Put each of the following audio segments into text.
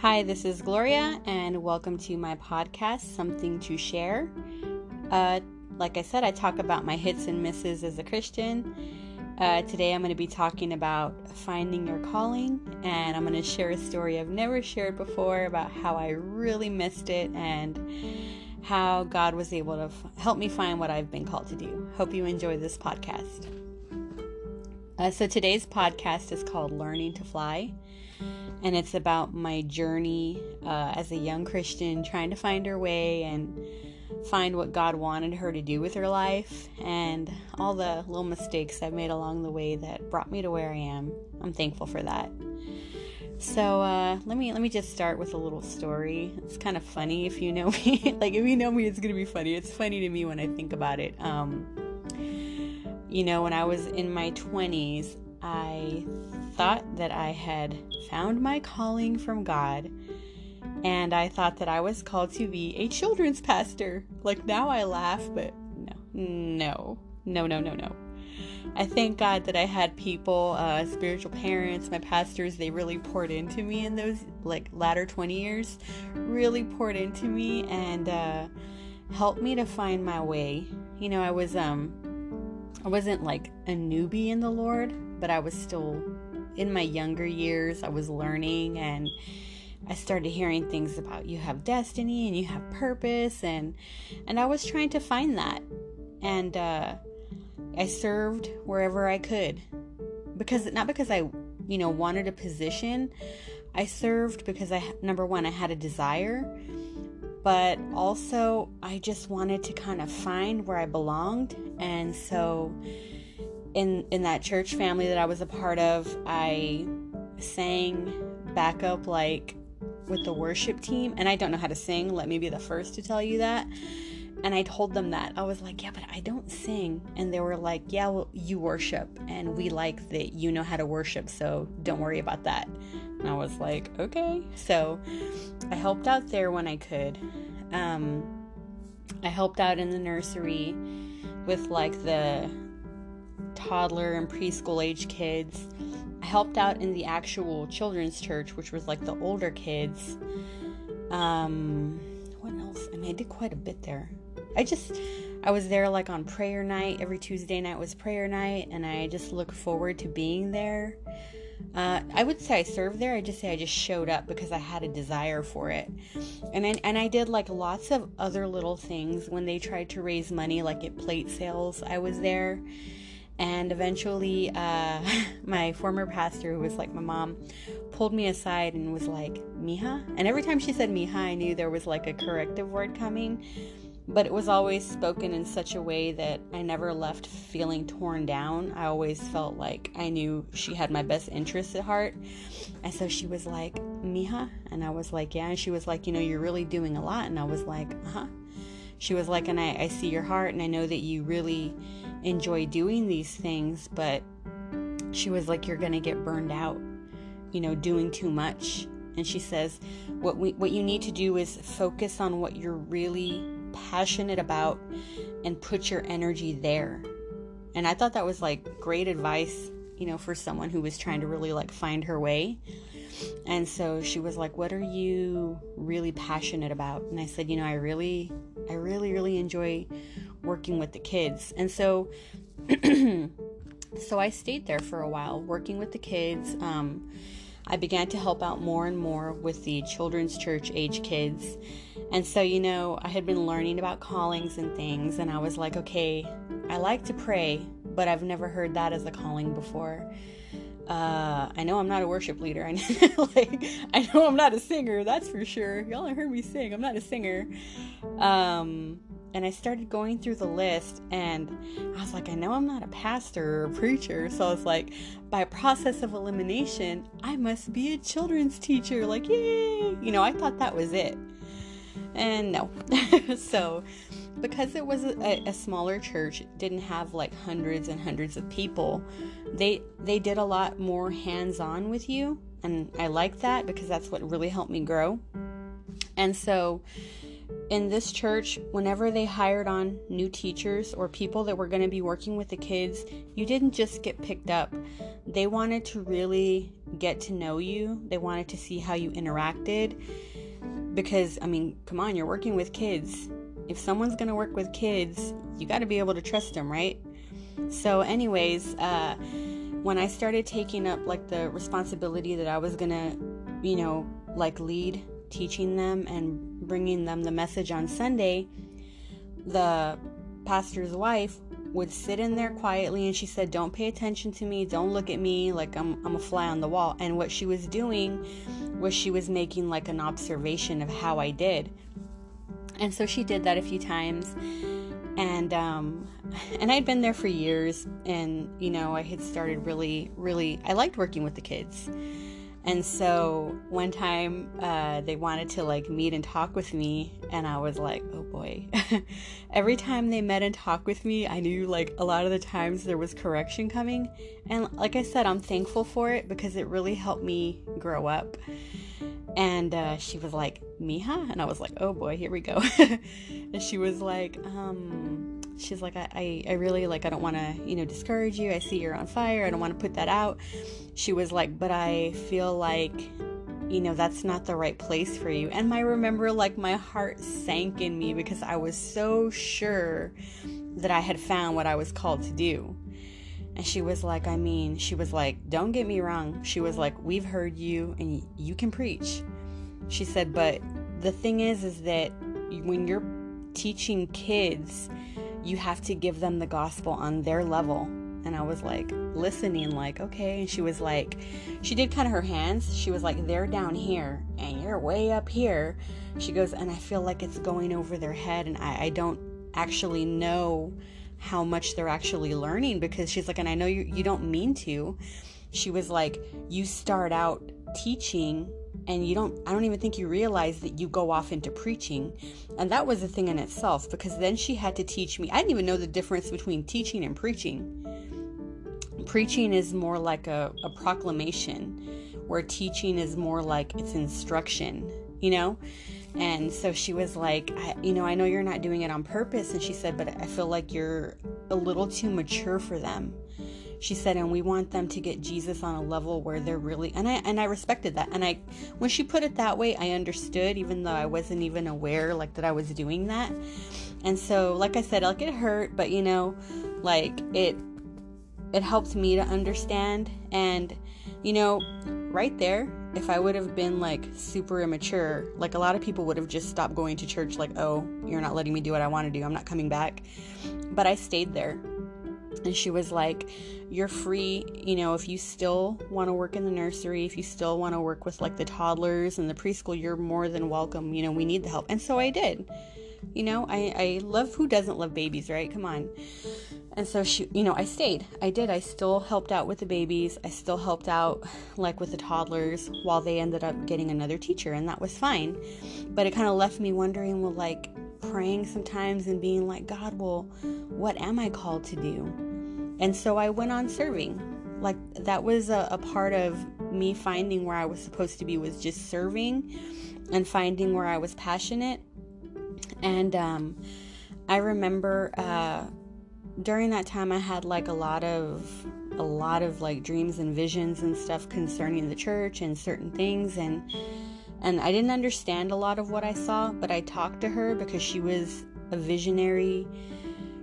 Hi, this is Gloria, and welcome to my podcast, Something to Share. Uh, like I said, I talk about my hits and misses as a Christian. Uh, today, I'm going to be talking about finding your calling, and I'm going to share a story I've never shared before about how I really missed it and how God was able to f- help me find what I've been called to do. Hope you enjoy this podcast. Uh, so, today's podcast is called Learning to Fly and it's about my journey uh, as a young Christian trying to find her way and find what God wanted her to do with her life and all the little mistakes I've made along the way that brought me to where I am. I'm thankful for that. So uh, let me let me just start with a little story. It's kind of funny if you know me. like if you know me, it's gonna be funny. It's funny to me when I think about it. Um, you know, when I was in my 20s, I thought that I had found my calling from God, and I thought that I was called to be a children's pastor. Like now I laugh, but no, no, no, no, no, no. I thank God that I had people, uh, spiritual parents, my pastors, they really poured into me in those like latter 20 years, really poured into me and uh, helped me to find my way. You know, I was, um, I wasn't like a newbie in the Lord, but I was still in my younger years. I was learning and I started hearing things about you have destiny and you have purpose and and I was trying to find that. And uh, I served wherever I could. Because not because I, you know, wanted a position. I served because I number 1 I had a desire, but also I just wanted to kind of find where I belonged. And so in in that church family that I was a part of, I sang backup like with the worship team and I don't know how to sing, let me be the first to tell you that. And I told them that. I was like, "Yeah, but I don't sing." And they were like, "Yeah, well, you worship and we like that you know how to worship, so don't worry about that." And I was like, "Okay." So, I helped out there when I could. Um I helped out in the nursery with like the toddler and preschool age kids. I helped out in the actual children's church, which was like the older kids. Um, what else? I mean, I did quite a bit there. I just, I was there like on prayer night. Every Tuesday night was prayer night, and I just look forward to being there. Uh, I would say I served there. I just say I just showed up because I had a desire for it, and I, and I did like lots of other little things when they tried to raise money, like at plate sales. I was there, and eventually, uh, my former pastor, who was like my mom, pulled me aside and was like, Mija? And every time she said Mija, I knew there was like a corrective word coming. But it was always spoken in such a way that I never left feeling torn down. I always felt like I knew she had my best interests at heart. And so she was like, Mija? And I was like, Yeah. And she was like, You know, you're really doing a lot. And I was like, Uh huh. She was like, And I, I see your heart, and I know that you really enjoy doing these things, but she was like, You're gonna get burned out, you know, doing too much. And she says, What we what you need to do is focus on what you're really passionate about and put your energy there. And I thought that was like great advice, you know, for someone who was trying to really like find her way. And so she was like, "What are you really passionate about?" And I said, "You know, I really I really really enjoy working with the kids. And so so I stayed there for a while working with the kids. Um, I began to help out more and more with the children's church age kids. And so, you know, I had been learning about callings and things, and I was like, okay, I like to pray, but I've never heard that as a calling before. Uh, I know I'm not a worship leader. I know, like I know I'm not a singer. That's for sure. Y'all have heard me sing. I'm not a singer. Um, and I started going through the list and I was like, I know I'm not a pastor or a preacher. So I was like, by process of elimination, I must be a children's teacher. Like, yay! You know, I thought that was it. And no. so because it was a, a, smaller church, didn't have like hundreds and hundreds of people. They they did a lot more hands-on with you, and I like that because that's what really helped me grow. And so in this church, whenever they hired on new teachers or people that were going to be working with the kids, you didn't just get picked up. They wanted to really get to know you, they wanted to see how you interacted. Because, I mean, come on, you're working with kids. If someone's going to work with kids, you got to be able to trust them, right? So, anyways, uh, when I started taking up like the responsibility that I was going to, you know, like lead teaching them and bringing them the message on Sunday, the pastor's wife would sit in there quietly and she said, Don't pay attention to me, don't look at me like I'm, I'm a fly on the wall. And what she was doing was she was making like an observation of how I did. And so she did that a few times. And um and I'd been there for years and you know, I had started really, really I liked working with the kids. And so one time uh, they wanted to like meet and talk with me, and I was like, oh boy. Every time they met and talked with me, I knew like a lot of the times there was correction coming. And like I said, I'm thankful for it because it really helped me grow up. And uh, she was like, Mija? And I was like, oh boy, here we go. and she was like, um, she's like I, I, I really like i don't want to you know discourage you i see you're on fire i don't want to put that out she was like but i feel like you know that's not the right place for you and i remember like my heart sank in me because i was so sure that i had found what i was called to do and she was like i mean she was like don't get me wrong she was like we've heard you and you can preach she said but the thing is is that when you're teaching kids you have to give them the gospel on their level. And I was like listening, like, okay. And she was like, she did kind of her hands. She was like, they're down here and you're way up here. She goes, and I feel like it's going over their head. And I, I don't actually know how much they're actually learning because she's like, and I know you, you don't mean to. She was like, you start out teaching and you don't i don't even think you realize that you go off into preaching. And that was a thing in itself because then she had to teach me. I didn't even know the difference between teaching and preaching. Preaching is more like a, a proclamation where teaching is more like it's instruction you know and mm-hmm. so she was like you know i know you're not doing it on purpose. And she said but i feel like you're a little too mature for them. She said and we want them to get jesus on a level where they're really and i and i respected that. And i when she put it that way i understood even though i wasn't even aware like that i was doing that. And so like i said like it hurt but you know like it it helped me to understand. And you know right there if i would have been like super immature like a lot of people would have just stopped going to church like oh you're not letting me do what i want to do. I'm not coming back. But i stayed there. And she was like you're free. You know if you still want to work in the nursery if you still want to work with like the toddlers and the preschool you're more than welcome. You know we need the help. And so i did you know i i love who doesn't love babies right? Come on. And so she you know i stayed. I did. I still helped out with the babies. I still helped out like with the toddlers while they ended up getting another teacher and that was fine. But it kind of left me wondering well like praying sometimes and being like god well what am i called to do? And so I went on serving. Like that was a, a part of me finding where I was supposed to be was just serving and finding where I was passionate. And um, I remember uh, during that time I had like a lot of a lot of like dreams and visions and stuff concerning the church and certain things and and I didn't understand a lot of what I saw, but I talked to her because she was a visionary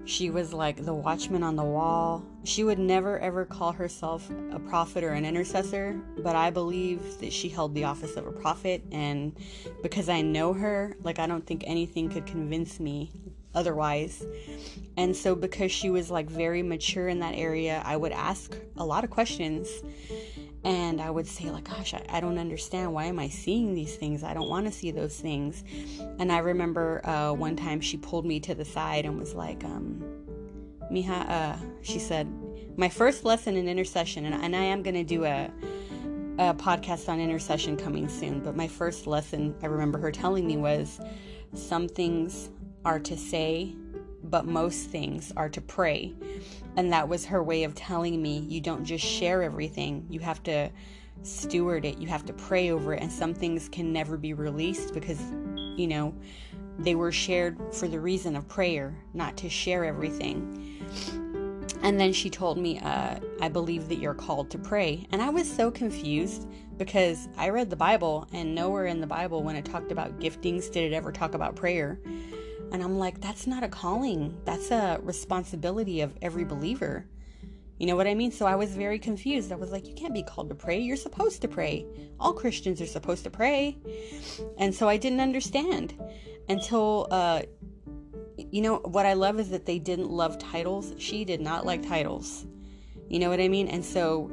she was like the watchman on the wall. She would never ever call herself a prophet or an intercessor, but I believe that she held the office of a prophet. And because I know her, like, I don't think anything could convince me otherwise. And so, because she was like very mature in that area, I would ask a lot of questions and I would say, like, gosh, I, I, don't understand. Why am I seeing these things? I don't want to see those things. And I remember uh, one time she pulled me to the side and was like, um, Mija, uh, she said, my first lesson in intercession, and, and I am going to do a, a podcast on intercession coming soon, but my first lesson I remember her telling me was some things are to say, but most things are to pray. And that was her way of telling me you don't just share everything, you have to steward it, you have to pray over it. And some things can never be released because, you know, they were shared for the reason of prayer, not to share everything. And then she told me, uh, I believe that you're called to pray. And I was so confused because I read the Bible, and nowhere in the Bible, when it talked about giftings, did it ever talk about prayer. And I'm like, that's not a calling, that's a responsibility of every believer. You know what I mean? So I was very confused. I was like, you can't be called to pray. You're supposed to pray. All Christians are supposed to pray. And so I didn't understand until, uh, you know, what I love is that they didn't love titles. She did not like titles. You know what I mean? And so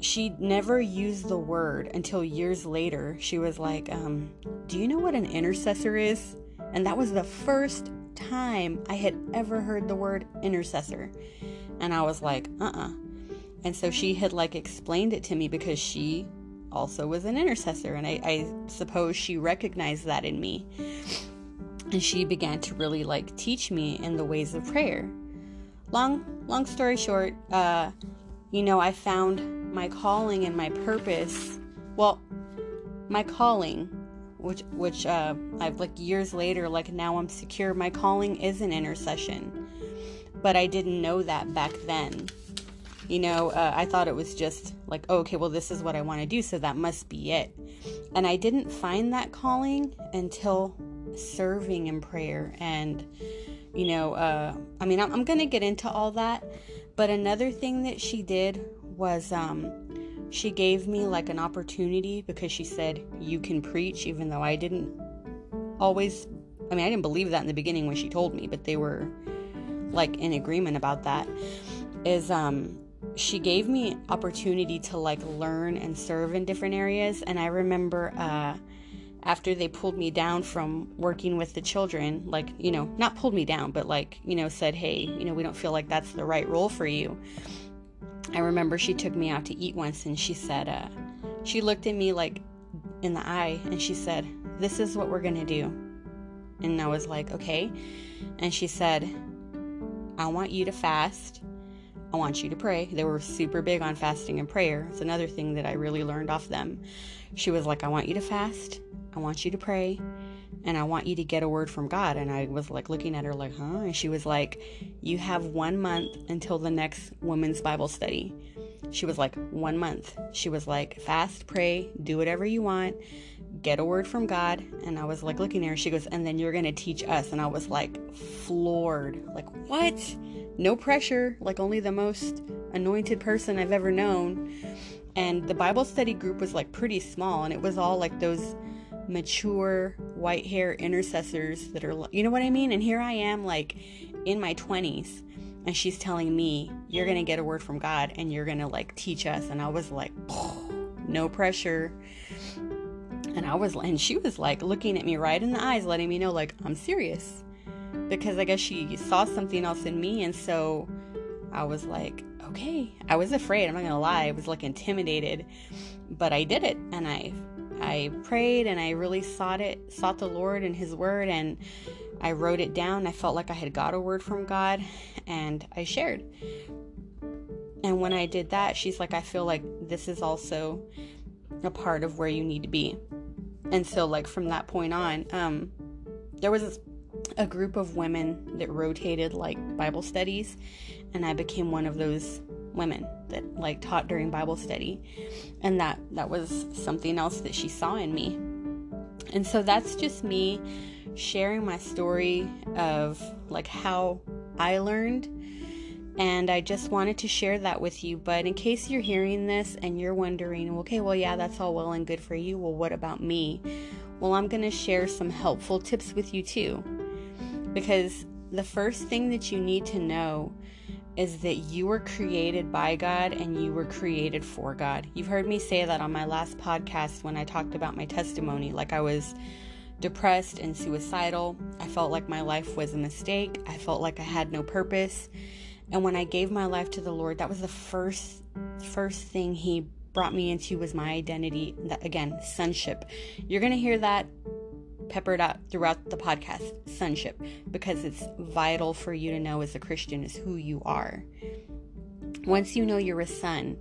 she never used the word until years later. She was like, um, Do you know what an intercessor is? And that was the first time I had ever heard the word intercessor. And I was like, uh uh-uh. uh And so she had like explained it to me because she also was an intercessor. And I, I suppose she recognized that in me. And she began to really like teach me in the ways of prayer. Long, long story short, uh, you know, I found my calling and my purpose. Well, my calling, which which uh, I've like years later, like now I'm secure. My calling is an intercession but I didn't know that back then. You know, uh, I thought it was just like, oh, okay, well, this is what I want to do, so that must be it. And I didn't find that calling until serving in prayer. And, you know, uh, I mean, I'm, I'm to get into all that. But another thing that she did was um, she gave me like an opportunity because she said, you can preach, even though I didn't always, I mean, I didn't believe that in the beginning when she told me, but they were like in agreement about that is um she gave me opportunity to like learn and serve in different areas and i remember uh after they pulled me down from working with the children like you know not pulled me down but like you know said hey you know we don't feel like that's the right role for you i remember she took me out to eat once and she said uh she looked at me like in the eye and she said this is what we're gonna do and i was like okay and she said I want you to fast. I want you to pray. They were super big on fasting and prayer. It's another thing that I really learned off them. She was like, I want you to fast. I want you to pray. And I want you to get a word from God. And I was like looking at her like, huh? And she was like, You have one month until the next women's Bible study. She was like, One month. She was like, Fast, pray, do whatever you want get a word from God. And I was like looking at her. She goes, and then you're going to teach us. And I was like floored. Like, what? No pressure. Like, only the most anointed person I've ever known. And the Bible study group was like pretty small. And it was all like those mature white hair intercessors that are, you know what I mean? And here I am, like in my 20s. And she's telling me, you're going to get a word from God and you're going to like teach us. And I was like, no pressure and I was, and she was like looking at me right in the eyes, letting me know, like, I'm serious. Because I guess she saw something else in me. And so I was like, okay. I was afraid. I'm not going to lie. I was like intimidated. But I did it. And I, I prayed and I really sought it, sought the Lord and His Word. And I wrote it down. I felt like I had got a word from God. And I shared. And when I did that, she's like, I feel like this is also a part of where you need to be and so like from that point on um there was a group of women that rotated like bible studies and i became one of those women that like taught during bible study and that that was something else that she saw in me and so that's just me sharing my story of like how i learned and I just wanted to share that with you. But in case you're hearing this and you're wondering, okay, well, yeah, that's all well and good for you. Well, what about me? Well, I'm going to share some helpful tips with you too. Because the first thing that you need to know is that you were created by God and you were created for God. You've heard me say that on my last podcast when I talked about my testimony. Like I was depressed and suicidal. I felt like my life was a mistake. I felt like I had no purpose. And when I gave my life to the Lord, that was the first first thing he brought me into was my identity, that again, sonship. You're going to hear that peppered out throughout the podcast, sonship, because it's vital for you to know as a Christian is who you are. Once you know you're a son,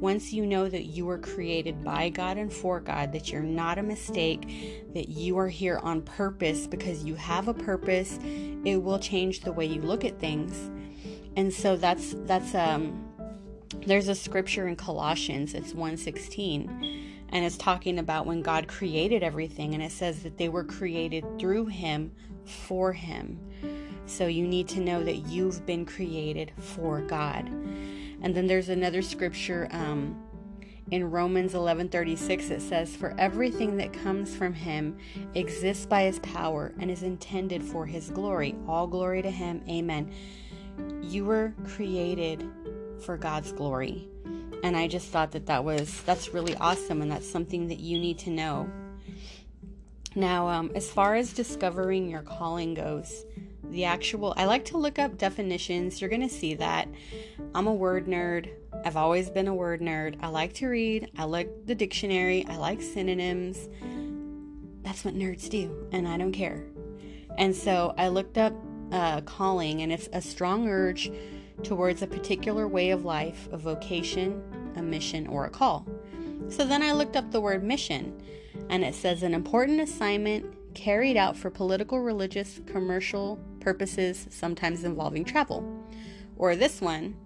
once you know that you were created by God and for God, that you're not a mistake, that you are here on purpose because you have a purpose, it will change the way you look at things. And so that's that's um there's a scripture in Colossians, it's 116, and it's talking about when God created everything and it says that they were created through him for him. So you need to know that you've been created for God. And then there's another scripture um, in Romans 11:36 it says for everything that comes from him exists by his power and is intended for his glory. All glory to him. Amen. You were created for God's glory. And I just thought that that was that's really awesome and that's something that you need to know. Now, um, as far as discovering your calling goes, the actual I like to look up definitions. You're going to see that. I'm a word nerd. I've always been a word nerd. I like to read. I like the dictionary. I like synonyms. That's what nerds do, and I don't care. And so I looked up uh, calling, and it's a strong urge towards a particular way of life, a vocation, a mission, or a call. So then I looked up the word mission, and it says an important assignment carried out for political, religious, commercial purposes, sometimes involving travel. Or this one,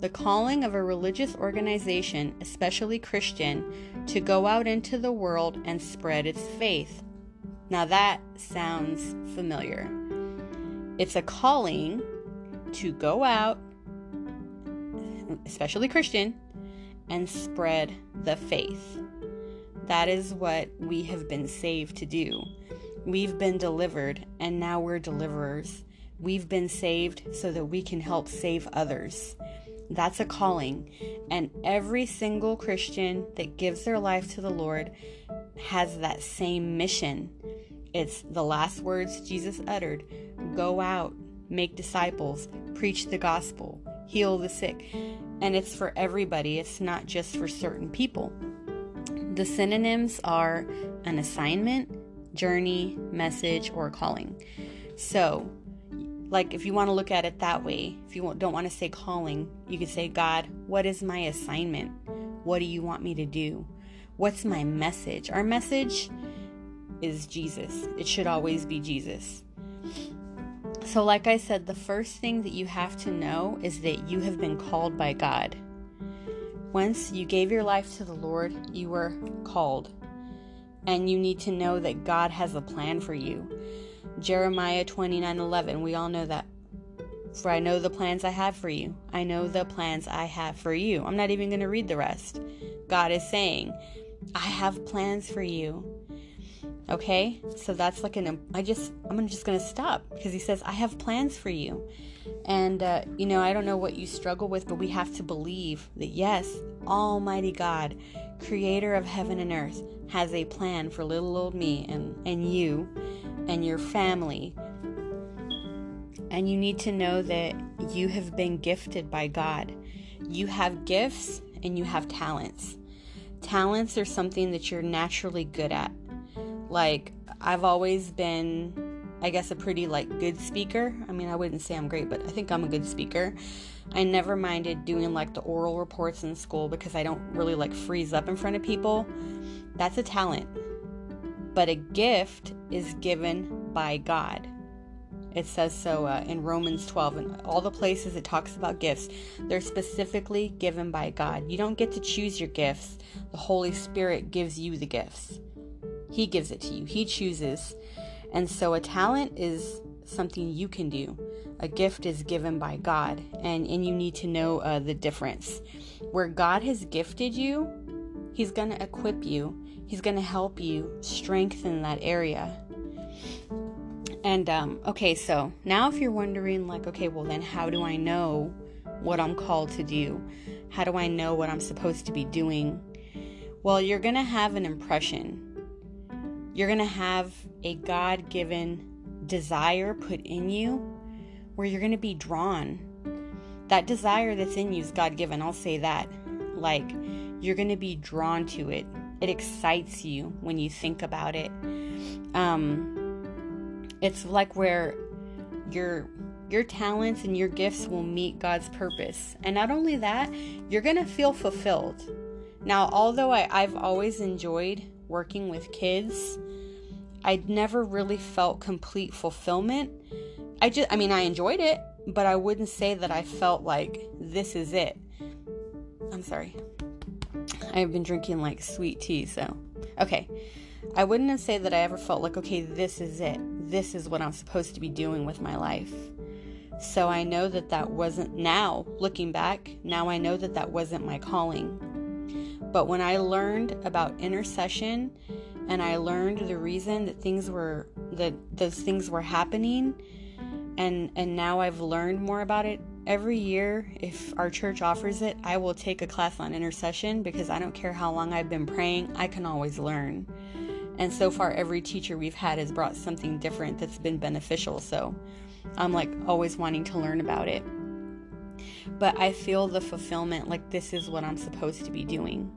the calling of a religious organization, especially Christian, to go out into the world and spread its faith. Now that sounds familiar. It's a calling to go out, especially Christian, and spread the faith. That is what we have been saved to do. We've been delivered, and now we're deliverers. We've been saved so that we can help save others. That's a calling. And every single Christian that gives their life to the Lord has that same mission. It's the last words Jesus uttered go out, make disciples, preach the gospel, heal the sick. And it's for everybody, it's not just for certain people. The synonyms are an assignment, journey, message, or calling. So, like if you want to look at it that way, if you don't want to say calling, you could say, God, what is my assignment? What do you want me to do? What's my message? Our message is Jesus. It should always be Jesus. So, like I said, the first thing that you have to know is that you have been called by God. Once you gave your life to the Lord, you were called and you need to know that God has a plan for you. Jeremiah 29:11, we all know that. For I know the plans I have for you. I know the plans I have for you. I'm not even going to read the rest. God is saying, I have plans for you. Okay? So that's like an I just I'm just to stop because he says I have plans for you. And uh, you know, I don't know what you struggle with, but we have to believe that yes, Almighty God, creator of heaven and earth, has a plan for little old me and, and you and your family. And you need to know that you have been gifted by God. You have gifts and you have talents. Talents are something that you're naturally good at. Like, I've always been, I guess, a pretty like good speaker. I mean, I wouldn't say I'm great, but I think I'm a good speaker. I never minded doing like the oral reports in school because I don't really like freeze up in front of people. That's a talent. But a gift is given by God. It says so uh, in Romans 12 and all the places it talks about gifts. They're specifically given by God. You don't get to choose your gifts, the Holy Spirit gives you the gifts. He gives it to you, He chooses. And so a talent is something you can do. A gift is given by God, and, and you need to know uh, the difference. Where God has gifted you, He's going to equip you He's going to help you strengthen that area. And, um, okay, so now if you're wondering, like, okay, well, then how do I know what I'm called to do? How do I know what I'm supposed to be doing? Well, you're going to have an impression. You're going to have a God given desire put in you where you're going to be drawn. That desire that's in you is God given. I'll say that. Like, you're going to be drawn to it it excites you when you think about it. Um, it's like where you're your talents and your gifts will meet God's purpose. And not only that, you're going to feel fulfilled. Now, although I, I've always enjoyed working with kids, I never really felt complete fulfillment. I just, I mean, I enjoyed it, but I wouldn't say that I felt like this is it. I'm sorry. I've been drinking like sweet tea, so okay. I wouldn't say that I ever felt like, okay, this is it. This is what I'm supposed to be doing with my life. So I know that that wasn't, now looking back, now I know that that wasn't my calling. But when I learned about intercession and I learned the reason that things were, that those things were happening, and, and now I've learned more about it, every year, if our church offers it, I will take a class on intercession because I don't care how long I've been praying, I can always learn. And so far, every teacher we've had has brought something different that's been beneficial. So I'm like always wanting to learn about it. But I feel the fulfillment like this is what I'm supposed to be doing.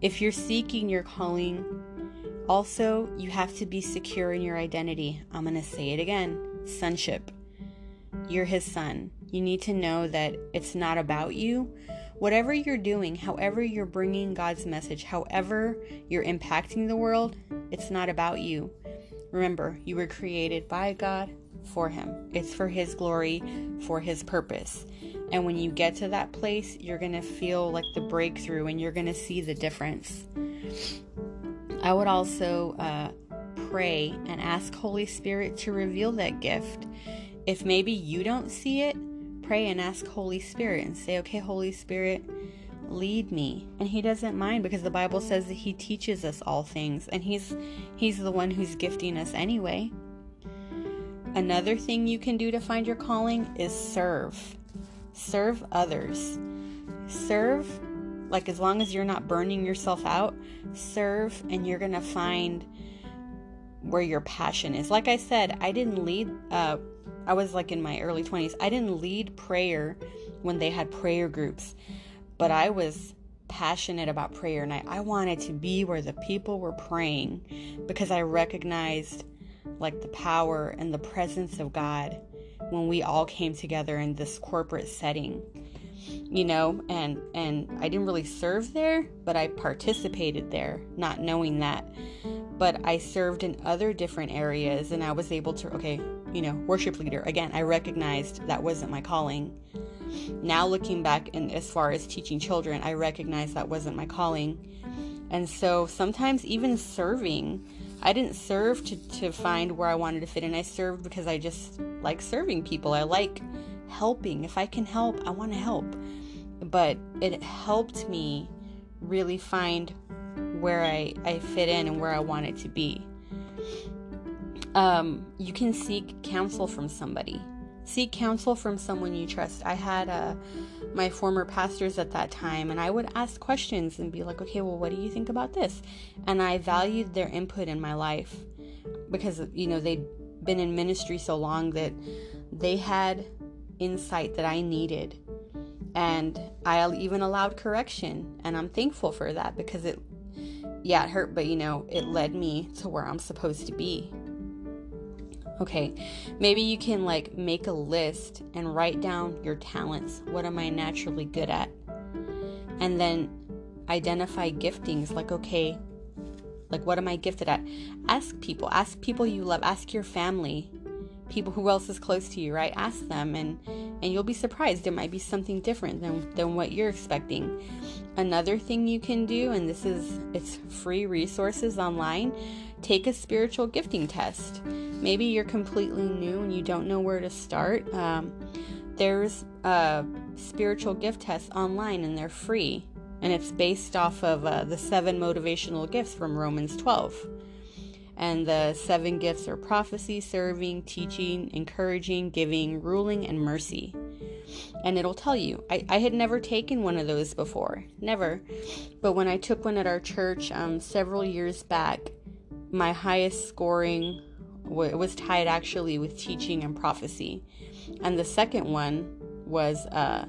If you're seeking your calling, also, you have to be secure in your identity. I'm going to say it again sonship. You're his son. You need to know that it's not about you, Whatever you're doing, however you're bringing God's message, however you're impacting the world, it's not about you. Remember, you were created by God for Him. It's for His glory, for His purpose. And when you get to that place, you're going to feel like the breakthrough and you're going to see the difference. I would also uh, pray and ask Holy Spirit to reveal that gift. If maybe you don't see it, pray and ask Holy Spirit and say, okay, Holy Spirit, lead me. And he doesn't mind because the Bible says that he teaches us all things and he's he's the one who's gifting us anyway. Another thing you can do to find your calling is serve. Serve others. Serve like as long as you're not burning yourself out, serve and you're going to find where your passion is. Like I said, I didn't lead uh I was like in my early 20s. I didn't lead prayer when they had prayer groups, but I was passionate about prayer and I, I wanted to be where the people were praying because I recognized like the power and the presence of God when we all came together in this corporate setting you know and and I didn't really serve there but I participated there not knowing that but I served in other different areas and I was able to okay you know, worship leader. Again, I recognized that wasn't my calling. Now looking back and as far as teaching children, I recognize that wasn't my calling. And so sometimes even serving, I didn't serve to, to find where I wanted to fit in. I served because I just like serving people. I like helping. If I can help, I want to help. But it helped me really find where I, I fit in and where I wanted to be um, you can seek counsel from somebody. Seek counsel from someone you trust. I had uh, my former pastors at that time, and I would ask questions and be like, okay, well, what do you think about this? And I valued their input in my life because, you know, they'd been in ministry so long that they had insight that I needed. And I even allowed correction, and I'm thankful for that because it, yeah, it hurt, but you know, it led me to where I'm supposed to be. Okay, maybe you can like make a list and write down your talents. What am I naturally good at? And then identify giftings like, okay, like what am I gifted at? Ask people, ask people you love, ask your family, people who else is close to you, right? Ask them and and you'll be surprised. It might be something different than, than what you're expecting. Another thing you can do, and this is it's free resources online, take a spiritual gifting test. Maybe you're completely new and you don't know where to start. Um, there's a spiritual gift test online and they're free. And it's based off of uh, the seven motivational gifts from Romans 12. And the seven gifts are prophecy, serving, teaching, encouraging, giving, ruling, and mercy. And it'll tell you. I, I had never taken one of those before. Never. But when I took one at our church um, several years back, my highest scoring was tied actually with teaching and prophecy. And the second one was, uh,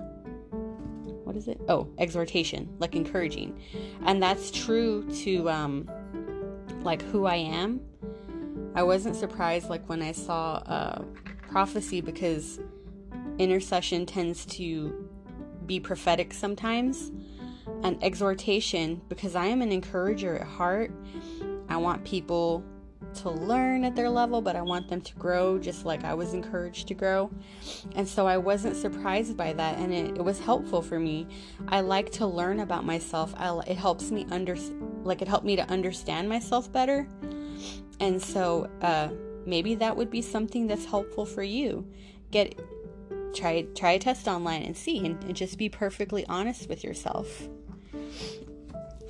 what is it? Oh, exhortation, like encouraging. And that's true to, um, like who I am. I wasn't surprised, like when I saw, uh, prophecy because intercession tends to be prophetic sometimes, and exhortation because I am an encourager at heart. I want people to learn at their level, but I want them to grow just like I was encouraged to grow. And so I wasn't surprised by that, and it, it was helpful for me. I like to learn about myself. I, it helps me under, like it helped me to understand myself better. And so uh, maybe that would be something that's helpful for you. Get try try a test online and see, and, and just be perfectly honest with yourself.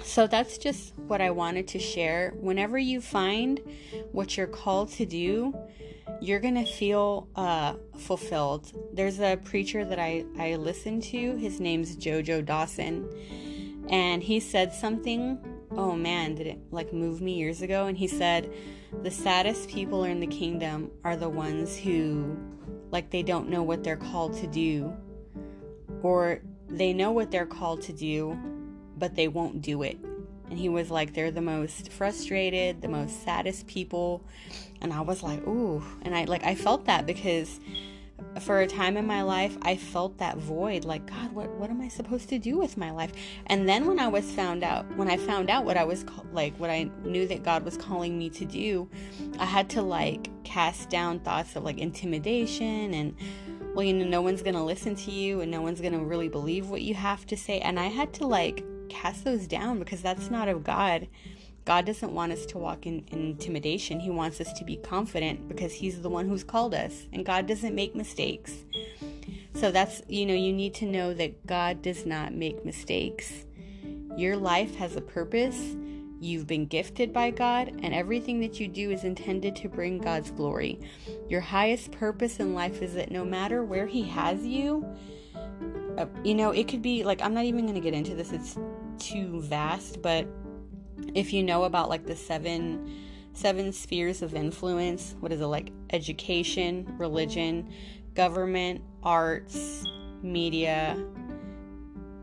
So that's just what I wanted to share. Whenever you find what you're called to do, you're gonna feel uh, fulfilled. There's a preacher that I, I listen to, his name's Jojo Dawson, and he said something. Oh man, did it like move me years ago? And he said, The saddest people in the kingdom are the ones who, like, they don't know what they're called to do, or they know what they're called to do, but they won't do it. And he was like, they're the most frustrated, the most saddest people. And I was like, ooh. And I like, I felt that because for a time in my life, I felt that void. Like, God, what, what am I supposed to do with my life? And then when I was found out, when I found out what I was like, what I knew that God was calling me to do, I had to like cast down thoughts of like intimidation and, well, you know, no one's going to listen to you and no one's going to really believe what you have to say. And I had to like cast those down because that's not of God. God doesn't want us to walk in, in, intimidation. He wants us to be confident because He's the one who's called us, and God doesn't make mistakes. So that's, you know, you need to know that God does not make mistakes. Your life has a purpose. You've been gifted by God, and everything that you do is intended to bring God's glory. Your highest purpose in life is that no matter where He has you, uh, you know, it could be like, I'm not even going to get into this, it's too vast, but if you know about like the seven seven spheres of influence, what is it like education, religion, government, arts, media,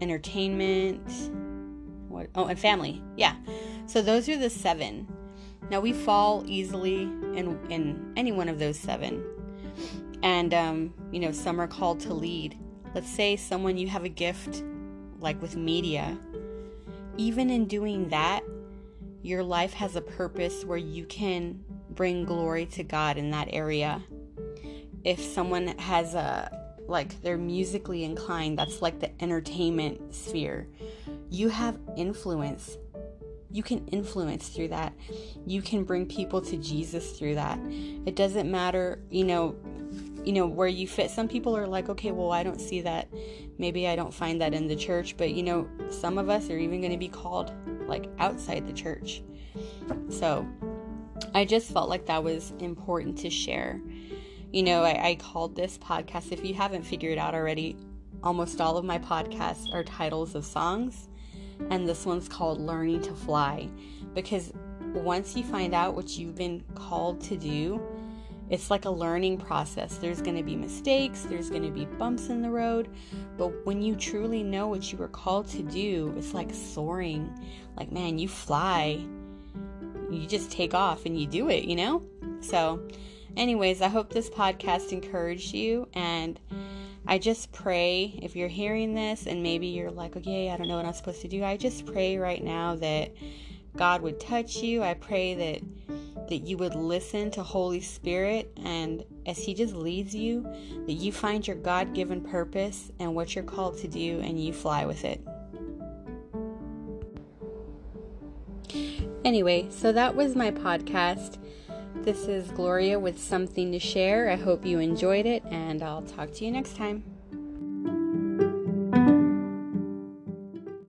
entertainment, what oh, and family. Yeah. So those are the seven. Now we fall easily in in any one of those seven. And um, you know, some are called to lead. Let's say someone you have a gift like with media. Even in doing that, your life has a purpose where you can bring glory to God in that area. If someone has a like they're musically inclined, that's like the entertainment sphere. You have influence. You can influence through that. You can bring people to Jesus through that. It doesn't matter, you know, you know, where you fit. Some people are like, okay, well, I don't see that. Maybe I don't find that in the church. But, you know, some of us are even going to be called like outside the church. So I just felt like that was important to share. You know, I, I called this podcast, if you haven't figured out already, almost all of my podcasts are titles of songs. And this one's called Learning to Fly. Because once you find out what you've been called to do, it's like a learning process. There's going to be mistakes, there's going to be bumps in the road, but when you truly know what you were called to do, it's like soaring. Like, man, you fly. You just take off and you do it, you know? So, anyways, I hope this podcast encouraged you and I just pray if you're hearing this and maybe you're like, okay, I don't know what I'm supposed to do. I just pray right now that God would touch you. I pray that that you would listen to Holy Spirit and as he just leads you, that you find your God-given purpose and what you're called to do and you fly with it. Anyway, so that was my podcast. This is Gloria with something to share. I hope you enjoyed it and I'll talk to you next time.